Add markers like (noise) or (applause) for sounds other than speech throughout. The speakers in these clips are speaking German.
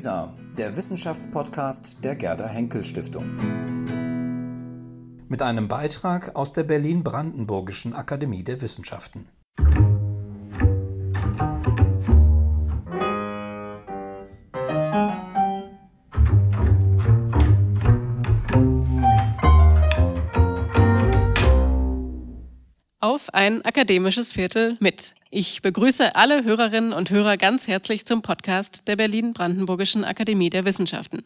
WISA, der Wissenschaftspodcast der Gerda Henkel Stiftung. Mit einem Beitrag aus der Berlin-Brandenburgischen Akademie der Wissenschaften. Ein akademisches Viertel mit. Ich begrüße alle Hörerinnen und Hörer ganz herzlich zum Podcast der Berlin-Brandenburgischen Akademie der Wissenschaften.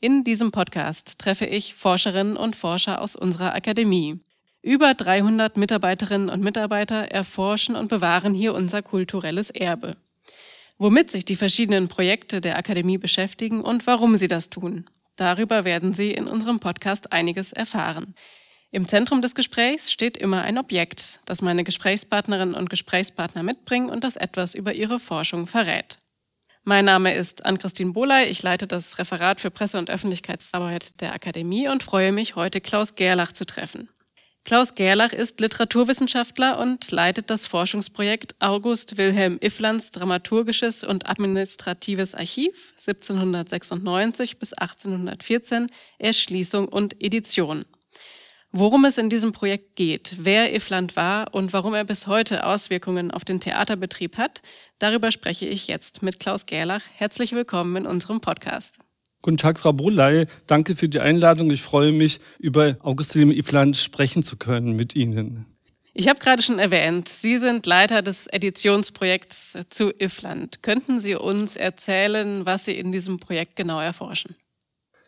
In diesem Podcast treffe ich Forscherinnen und Forscher aus unserer Akademie. Über 300 Mitarbeiterinnen und Mitarbeiter erforschen und bewahren hier unser kulturelles Erbe. Womit sich die verschiedenen Projekte der Akademie beschäftigen und warum sie das tun. Darüber werden Sie in unserem Podcast einiges erfahren. Im Zentrum des Gesprächs steht immer ein Objekt, das meine Gesprächspartnerinnen und Gesprächspartner mitbringen und das etwas über ihre Forschung verrät. Mein Name ist Ann-Christine Bohley, ich leite das Referat für Presse- und Öffentlichkeitsarbeit der Akademie und freue mich, heute Klaus Gerlach zu treffen. Klaus Gerlach ist Literaturwissenschaftler und leitet das Forschungsprojekt August Wilhelm Ifflands Dramaturgisches und Administratives Archiv 1796 bis 1814, Erschließung und Edition. Worum es in diesem Projekt geht, wer Iffland war und warum er bis heute Auswirkungen auf den Theaterbetrieb hat, darüber spreche ich jetzt mit Klaus Gerlach. Herzlich willkommen in unserem Podcast. Guten Tag, Frau Bruley. Danke für die Einladung. Ich freue mich, über Augustin Iffland sprechen zu können mit Ihnen. Ich habe gerade schon erwähnt, Sie sind Leiter des Editionsprojekts zu Iffland. Könnten Sie uns erzählen, was Sie in diesem Projekt genau erforschen?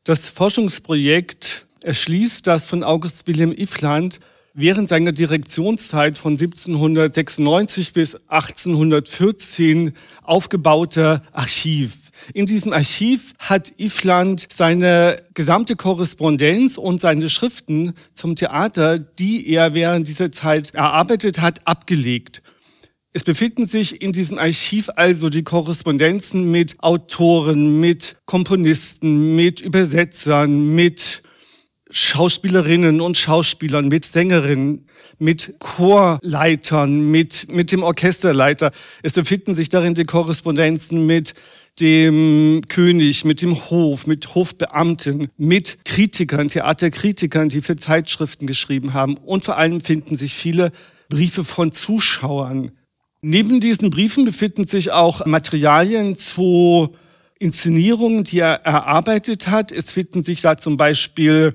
Das Forschungsprojekt erschließt, dass von August Wilhelm Iffland während seiner Direktionszeit von 1796 bis 1814 aufgebaute Archiv. In diesem Archiv hat Iffland seine gesamte Korrespondenz und seine Schriften zum Theater, die er während dieser Zeit erarbeitet hat, abgelegt. Es befinden sich in diesem Archiv also die Korrespondenzen mit Autoren, mit Komponisten, mit Übersetzern, mit Schauspielerinnen und Schauspielern, mit Sängerinnen, mit Chorleitern, mit, mit dem Orchesterleiter. Es befinden sich darin die Korrespondenzen mit dem König, mit dem Hof, mit Hofbeamten, mit Kritikern, Theaterkritikern, die für Zeitschriften geschrieben haben. Und vor allem finden sich viele Briefe von Zuschauern. Neben diesen Briefen befinden sich auch Materialien zu Inszenierungen, die er erarbeitet hat. Es finden sich da zum Beispiel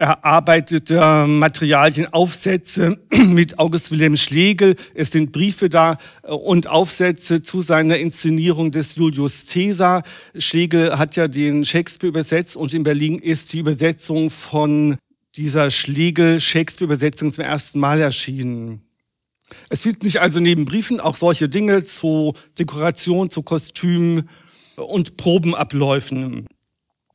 erarbeitete Materialien, Aufsätze (clears throat) mit August Wilhelm Schlegel. Es sind Briefe da äh, und Aufsätze zu seiner Inszenierung des Julius Caesar. Schlegel hat ja den Shakespeare übersetzt und in Berlin ist die Übersetzung von dieser Schlegel-Shakespeare-Übersetzung zum ersten Mal erschienen. Es finden sich also neben Briefen auch solche Dinge zu Dekoration, zu Kostümen und Probenabläufen.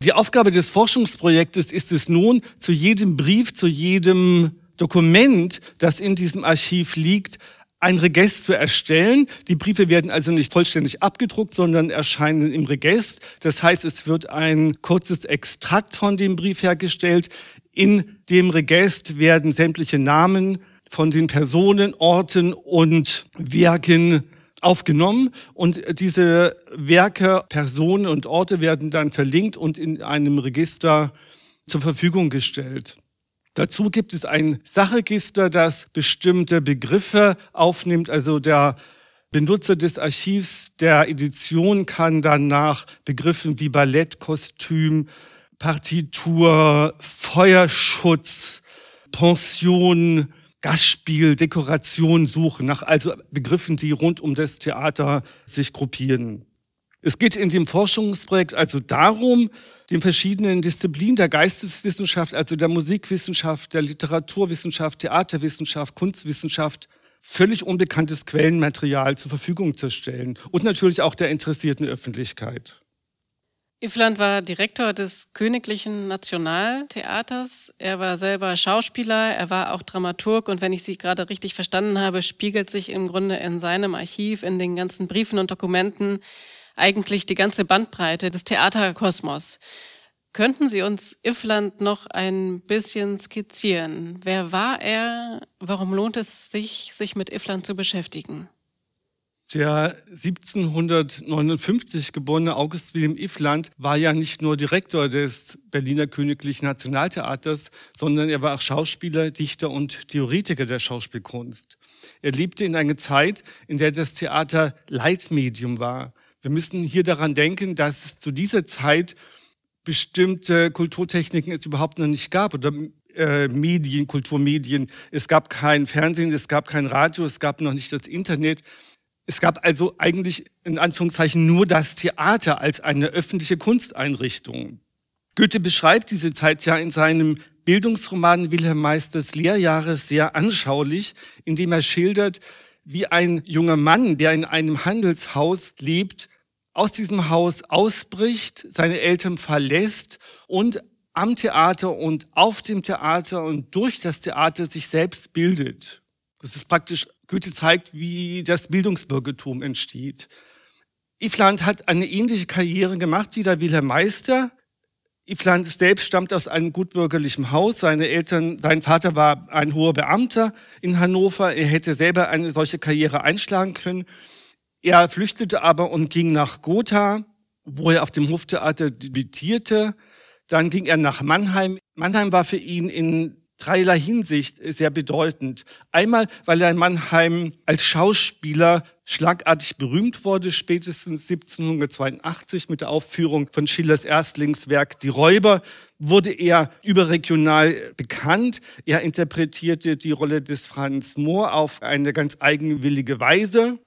Die Aufgabe des Forschungsprojektes ist es nun, zu jedem Brief, zu jedem Dokument, das in diesem Archiv liegt, ein Regest zu erstellen. Die Briefe werden also nicht vollständig abgedruckt, sondern erscheinen im Regest. Das heißt, es wird ein kurzes Extrakt von dem Brief hergestellt. In dem Regest werden sämtliche Namen von den Personen, Orten und Werken aufgenommen und diese Werke, Personen und Orte werden dann verlinkt und in einem Register zur Verfügung gestellt. Dazu gibt es ein Sachregister, das bestimmte Begriffe aufnimmt. Also der Benutzer des Archivs der Edition kann dann nach Begriffen wie Ballettkostüm, Partitur, Feuerschutz, Pension, Gastspiel, Dekoration suchen, nach also Begriffen, die rund um das Theater sich gruppieren. Es geht in dem Forschungsprojekt also darum, den verschiedenen Disziplinen der Geisteswissenschaft, also der Musikwissenschaft, der Literaturwissenschaft, Theaterwissenschaft, Kunstwissenschaft, völlig unbekanntes Quellenmaterial zur Verfügung zu stellen und natürlich auch der interessierten Öffentlichkeit. Iffland war Direktor des Königlichen Nationaltheaters. Er war selber Schauspieler, er war auch Dramaturg und wenn ich Sie gerade richtig verstanden habe, spiegelt sich im Grunde in seinem Archiv, in den ganzen Briefen und Dokumenten eigentlich die ganze Bandbreite des Theaterkosmos. Könnten Sie uns Iffland noch ein bisschen skizzieren? Wer war er? Warum lohnt es sich, sich mit Iffland zu beschäftigen? Der 1759 geborene August Wilhelm Iffland war ja nicht nur Direktor des Berliner Königlichen Nationaltheaters, sondern er war auch Schauspieler, Dichter und Theoretiker der Schauspielkunst. Er lebte in einer Zeit, in der das Theater Leitmedium war. Wir müssen hier daran denken, dass es zu dieser Zeit bestimmte Kulturtechniken es überhaupt noch nicht gab oder äh, Medien, Kulturmedien. Es gab kein Fernsehen, es gab kein Radio, es gab noch nicht das Internet. Es gab also eigentlich in Anführungszeichen nur das Theater als eine öffentliche Kunsteinrichtung. Goethe beschreibt diese Zeit ja in seinem Bildungsroman Wilhelm Meisters Lehrjahre sehr anschaulich, indem er schildert, wie ein junger Mann, der in einem Handelshaus lebt, aus diesem Haus ausbricht, seine Eltern verlässt und am Theater und auf dem Theater und durch das Theater sich selbst bildet. Das ist praktisch, Goethe zeigt, wie das Bildungsbürgertum entsteht. Ifland hat eine ähnliche Karriere gemacht wie der Wilhelm Meister. Ifland selbst stammt aus einem gutbürgerlichen Haus. Seine Eltern, sein Vater war ein hoher Beamter in Hannover. Er hätte selber eine solche Karriere einschlagen können. Er flüchtete aber und ging nach Gotha, wo er auf dem Hoftheater debütierte. Dann ging er nach Mannheim. Mannheim war für ihn in dreierlei Hinsicht sehr bedeutend. Einmal, weil er in Mannheim als Schauspieler schlagartig berühmt wurde, spätestens 1782 mit der Aufführung von Schillers Erstlingswerk Die Räuber wurde er überregional bekannt. Er interpretierte die Rolle des Franz Mohr auf eine ganz eigenwillige Weise.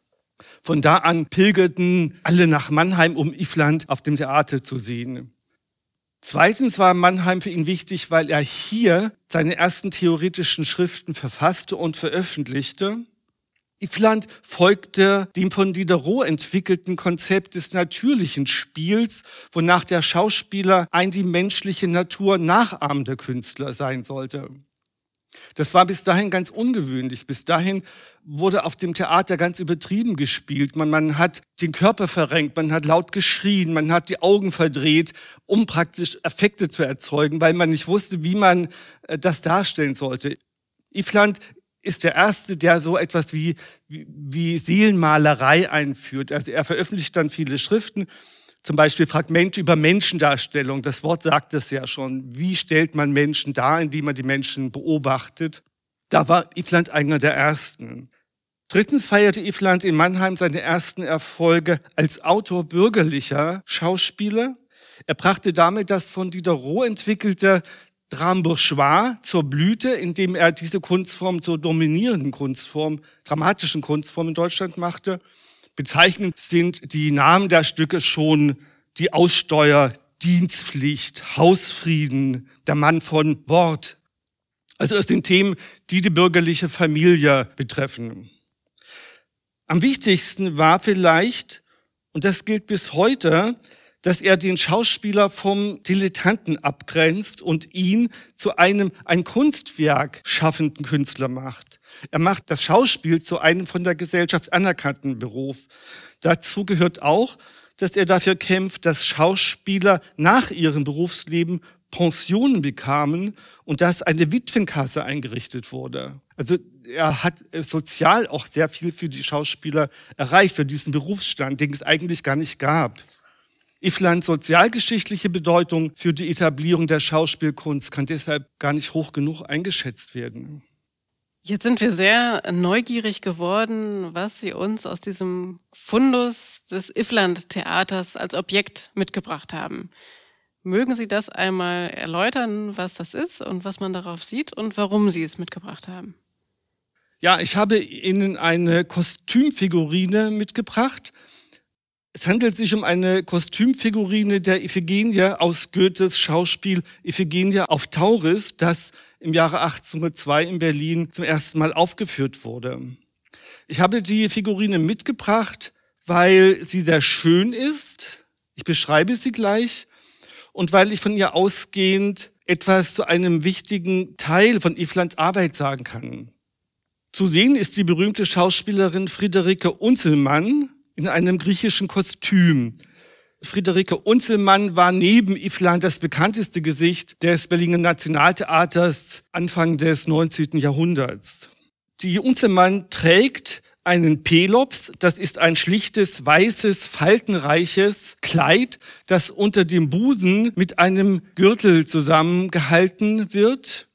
Von da an pilgerten alle nach Mannheim, um Ifland auf dem Theater zu sehen. Zweitens war Mannheim für ihn wichtig, weil er hier seine ersten theoretischen Schriften verfasste und veröffentlichte. Ifland folgte dem von Diderot entwickelten Konzept des natürlichen Spiels, wonach der Schauspieler ein die menschliche Natur nachahmender Künstler sein sollte. Das war bis dahin ganz ungewöhnlich. Bis dahin wurde auf dem Theater ganz übertrieben gespielt. Man, man hat den Körper verrenkt, man hat laut geschrien, man hat die Augen verdreht, um praktisch Effekte zu erzeugen, weil man nicht wusste, wie man äh, das darstellen sollte. Ifland ist der Erste, der so etwas wie, wie, wie Seelenmalerei einführt. Also er veröffentlicht dann viele Schriften zum Beispiel Fragment über Menschendarstellung. Das Wort sagt es ja schon. Wie stellt man Menschen dar, indem man die Menschen beobachtet? Da war Ifland einer der Ersten. Drittens feierte Ifland in Mannheim seine ersten Erfolge als Autor bürgerlicher Schauspieler. Er brachte damit das von Diderot entwickelte Drame bourgeois zur Blüte, indem er diese Kunstform zur dominierenden Kunstform, dramatischen Kunstform in Deutschland machte. Bezeichnend sind die Namen der Stücke schon die Aussteuer, Dienstpflicht, Hausfrieden, der Mann von Wort. Also es sind Themen, die die bürgerliche Familie betreffen. Am wichtigsten war vielleicht, und das gilt bis heute, dass er den Schauspieler vom Dilettanten abgrenzt und ihn zu einem ein Kunstwerk schaffenden Künstler macht. Er macht das Schauspiel zu einem von der Gesellschaft anerkannten Beruf. Dazu gehört auch, dass er dafür kämpft, dass Schauspieler nach ihrem Berufsleben Pensionen bekamen und dass eine Witwenkasse eingerichtet wurde. Also er hat sozial auch sehr viel für die Schauspieler erreicht, für diesen Berufsstand, den es eigentlich gar nicht gab. Iflands sozialgeschichtliche Bedeutung für die Etablierung der Schauspielkunst kann deshalb gar nicht hoch genug eingeschätzt werden. Jetzt sind wir sehr neugierig geworden, was Sie uns aus diesem Fundus des Ifland-Theaters als Objekt mitgebracht haben. Mögen Sie das einmal erläutern, was das ist und was man darauf sieht und warum Sie es mitgebracht haben? Ja, ich habe Ihnen eine Kostümfigurine mitgebracht. Es handelt sich um eine Kostümfigurine der Iphigenie aus Goethes Schauspiel Iphigenie auf Tauris, das im Jahre 1802 in Berlin zum ersten Mal aufgeführt wurde. Ich habe die Figurine mitgebracht, weil sie sehr schön ist. Ich beschreibe sie gleich. Und weil ich von ihr ausgehend etwas zu einem wichtigen Teil von Iflands Arbeit sagen kann. Zu sehen ist die berühmte Schauspielerin Friederike Unzelmann in einem griechischen Kostüm. Friederike Unzelmann war neben Ifland das bekannteste Gesicht des Berliner Nationaltheaters Anfang des 19. Jahrhunderts. Die Unzelmann trägt einen Pelops, das ist ein schlichtes, weißes, faltenreiches Kleid, das unter dem Busen mit einem Gürtel zusammengehalten wird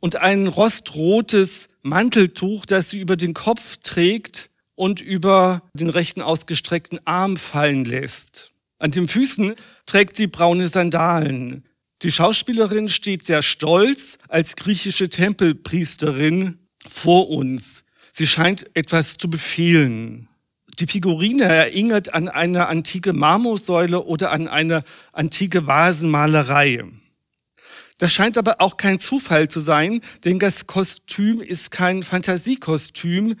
und ein rostrotes Manteltuch, das sie über den Kopf trägt und über den rechten ausgestreckten Arm fallen lässt. An den Füßen trägt sie braune Sandalen. Die Schauspielerin steht sehr stolz als griechische Tempelpriesterin vor uns. Sie scheint etwas zu befehlen. Die Figurine erinnert an eine antike Marmorsäule oder an eine antike Vasenmalerei. Das scheint aber auch kein Zufall zu sein, denn das Kostüm ist kein Fantasiekostüm,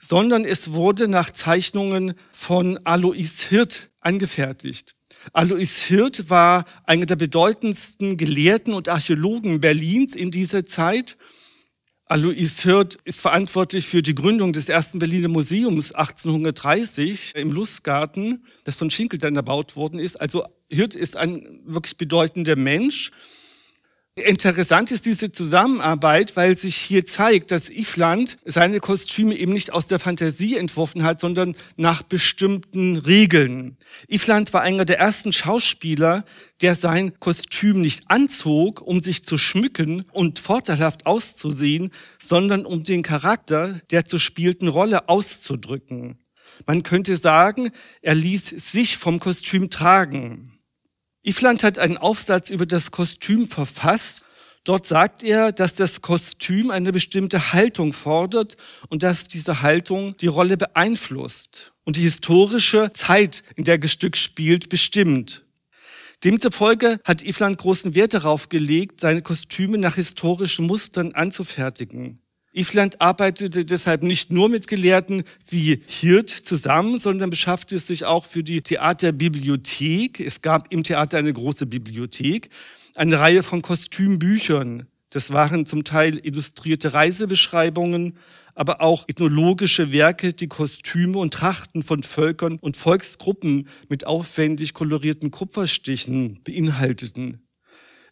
sondern es wurde nach Zeichnungen von Alois Hirt angefertigt. Alois Hirt war einer der bedeutendsten Gelehrten und Archäologen Berlins in dieser Zeit. Alois Hirt ist verantwortlich für die Gründung des ersten Berliner Museums 1830 im Lustgarten, das von Schinkel dann erbaut worden ist. Also Hirt ist ein wirklich bedeutender Mensch. Interessant ist diese Zusammenarbeit, weil sich hier zeigt, dass Ifland seine Kostüme eben nicht aus der Fantasie entworfen hat, sondern nach bestimmten Regeln. Ifland war einer der ersten Schauspieler, der sein Kostüm nicht anzog, um sich zu schmücken und vorteilhaft auszusehen, sondern um den Charakter der zu spielten Rolle auszudrücken. Man könnte sagen, er ließ sich vom Kostüm tragen. Ifland hat einen Aufsatz über das Kostüm verfasst. Dort sagt er, dass das Kostüm eine bestimmte Haltung fordert und dass diese Haltung die Rolle beeinflusst und die historische Zeit, in der das Stück spielt, bestimmt. Demzufolge hat Ifland großen Wert darauf gelegt, seine Kostüme nach historischen Mustern anzufertigen. Ifland arbeitete deshalb nicht nur mit Gelehrten wie Hirt zusammen, sondern beschaffte sich auch für die Theaterbibliothek. Es gab im Theater eine große Bibliothek, eine Reihe von Kostümbüchern. Das waren zum Teil illustrierte Reisebeschreibungen, aber auch ethnologische Werke, die Kostüme und Trachten von Völkern und Volksgruppen mit aufwendig kolorierten Kupferstichen beinhalteten.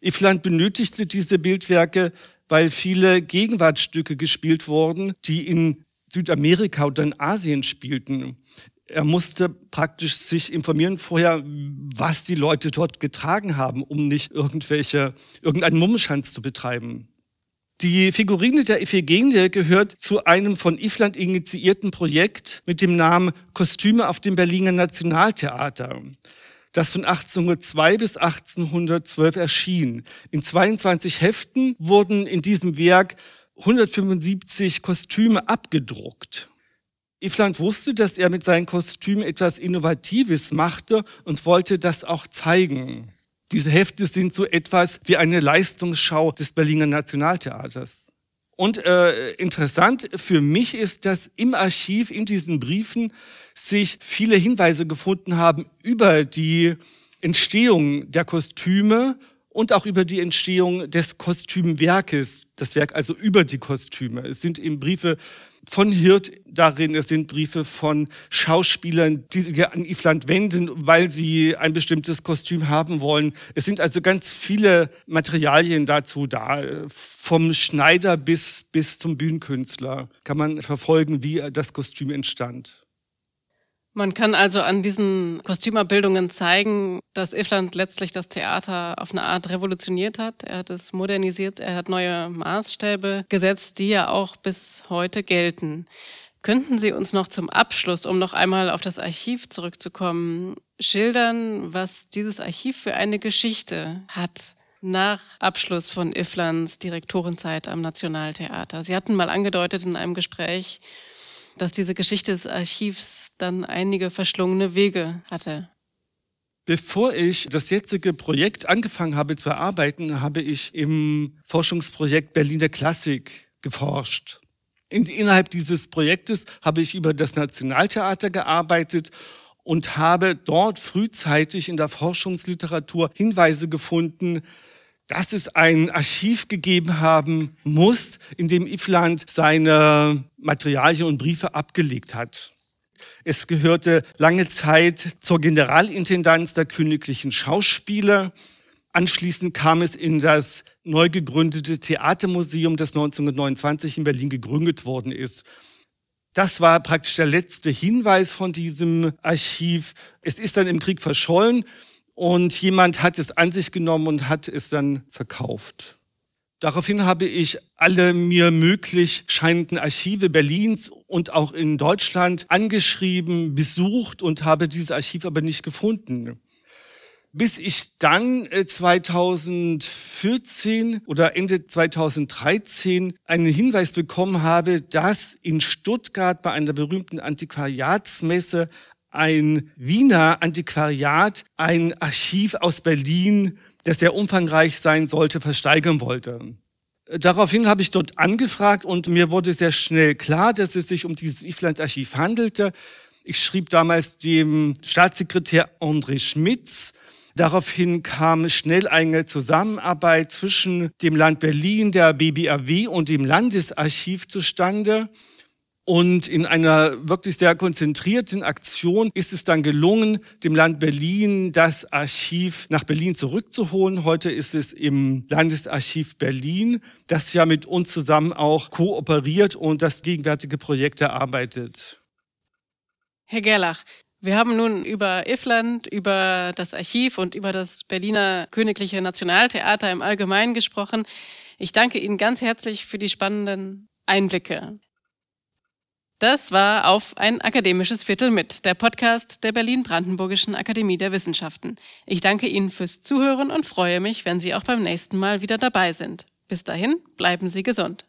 Ifland benötigte diese Bildwerke, weil viele Gegenwartsstücke gespielt wurden, die in Südamerika oder in Asien spielten. Er musste praktisch sich informieren vorher, was die Leute dort getragen haben, um nicht irgendwelche, irgendeinen Mummenschanz zu betreiben. Die Figurine der Iphigenie gehört zu einem von Ifland initiierten Projekt mit dem Namen Kostüme auf dem Berliner Nationaltheater das von 1802 bis 1812 erschien. In 22 Heften wurden in diesem Werk 175 Kostüme abgedruckt. Ifland wusste, dass er mit seinen Kostümen etwas Innovatives machte und wollte das auch zeigen. Diese Hefte sind so etwas wie eine Leistungsschau des Berliner Nationaltheaters. Und äh, interessant für mich ist, dass im Archiv in diesen Briefen sich viele Hinweise gefunden haben über die Entstehung der Kostüme und auch über die Entstehung des Kostümwerkes, das Werk also über die Kostüme. Es sind eben Briefe von Hirt darin, es sind Briefe von Schauspielern, die sich an Ifland wenden, weil sie ein bestimmtes Kostüm haben wollen. Es sind also ganz viele Materialien dazu da. Vom Schneider bis, bis zum Bühnenkünstler kann man verfolgen, wie das Kostüm entstand. Man kann also an diesen Kostümerbildungen zeigen, dass Ifland letztlich das Theater auf eine Art revolutioniert hat. Er hat es modernisiert, er hat neue Maßstäbe gesetzt, die ja auch bis heute gelten. Könnten Sie uns noch zum Abschluss, um noch einmal auf das Archiv zurückzukommen, schildern, was dieses Archiv für eine Geschichte hat? nach Abschluss von Iflands Direktorenzeit am Nationaltheater. Sie hatten mal angedeutet in einem Gespräch, dass diese Geschichte des Archivs dann einige verschlungene Wege hatte. Bevor ich das jetzige Projekt angefangen habe zu erarbeiten, habe ich im Forschungsprojekt Berliner Klassik geforscht. innerhalb dieses Projektes habe ich über das Nationaltheater gearbeitet und habe dort frühzeitig in der Forschungsliteratur Hinweise gefunden, dass es ein Archiv gegeben haben muss, in dem Ifland seine Materialien und Briefe abgelegt hat. Es gehörte lange Zeit zur Generalintendanz der königlichen Schauspieler. Anschließend kam es in das neu gegründete Theatermuseum, das 1929 in Berlin gegründet worden ist. Das war praktisch der letzte Hinweis von diesem Archiv. Es ist dann im Krieg verschollen und jemand hat es an sich genommen und hat es dann verkauft. Daraufhin habe ich alle mir möglich scheinenden Archive Berlins und auch in Deutschland angeschrieben, besucht und habe dieses Archiv aber nicht gefunden bis ich dann 2014 äh, oder Ende 2013 einen Hinweis bekommen habe, dass in Stuttgart bei einer berühmten Antiquariatsmesse ein Wiener Antiquariat ein Archiv aus Berlin, das sehr umfangreich sein sollte, versteigern wollte. Daraufhin habe ich dort angefragt und mir wurde sehr schnell klar, dass es sich um dieses Ifland-Archiv handelte. Ich schrieb damals dem Staatssekretär André Schmitz Daraufhin kam schnell eine Zusammenarbeit zwischen dem Land Berlin, der BBAW und dem Landesarchiv zustande. Und in einer wirklich sehr konzentrierten Aktion ist es dann gelungen, dem Land Berlin das Archiv nach Berlin zurückzuholen. Heute ist es im Landesarchiv Berlin, das ja mit uns zusammen auch kooperiert und das gegenwärtige Projekt erarbeitet. Herr Gerlach, wir haben nun über Ifland, über das Archiv und über das Berliner Königliche Nationaltheater im Allgemeinen gesprochen. Ich danke Ihnen ganz herzlich für die spannenden Einblicke. Das war auf ein akademisches Viertel mit, der Podcast der Berlin-Brandenburgischen Akademie der Wissenschaften. Ich danke Ihnen fürs Zuhören und freue mich, wenn Sie auch beim nächsten Mal wieder dabei sind. Bis dahin, bleiben Sie gesund.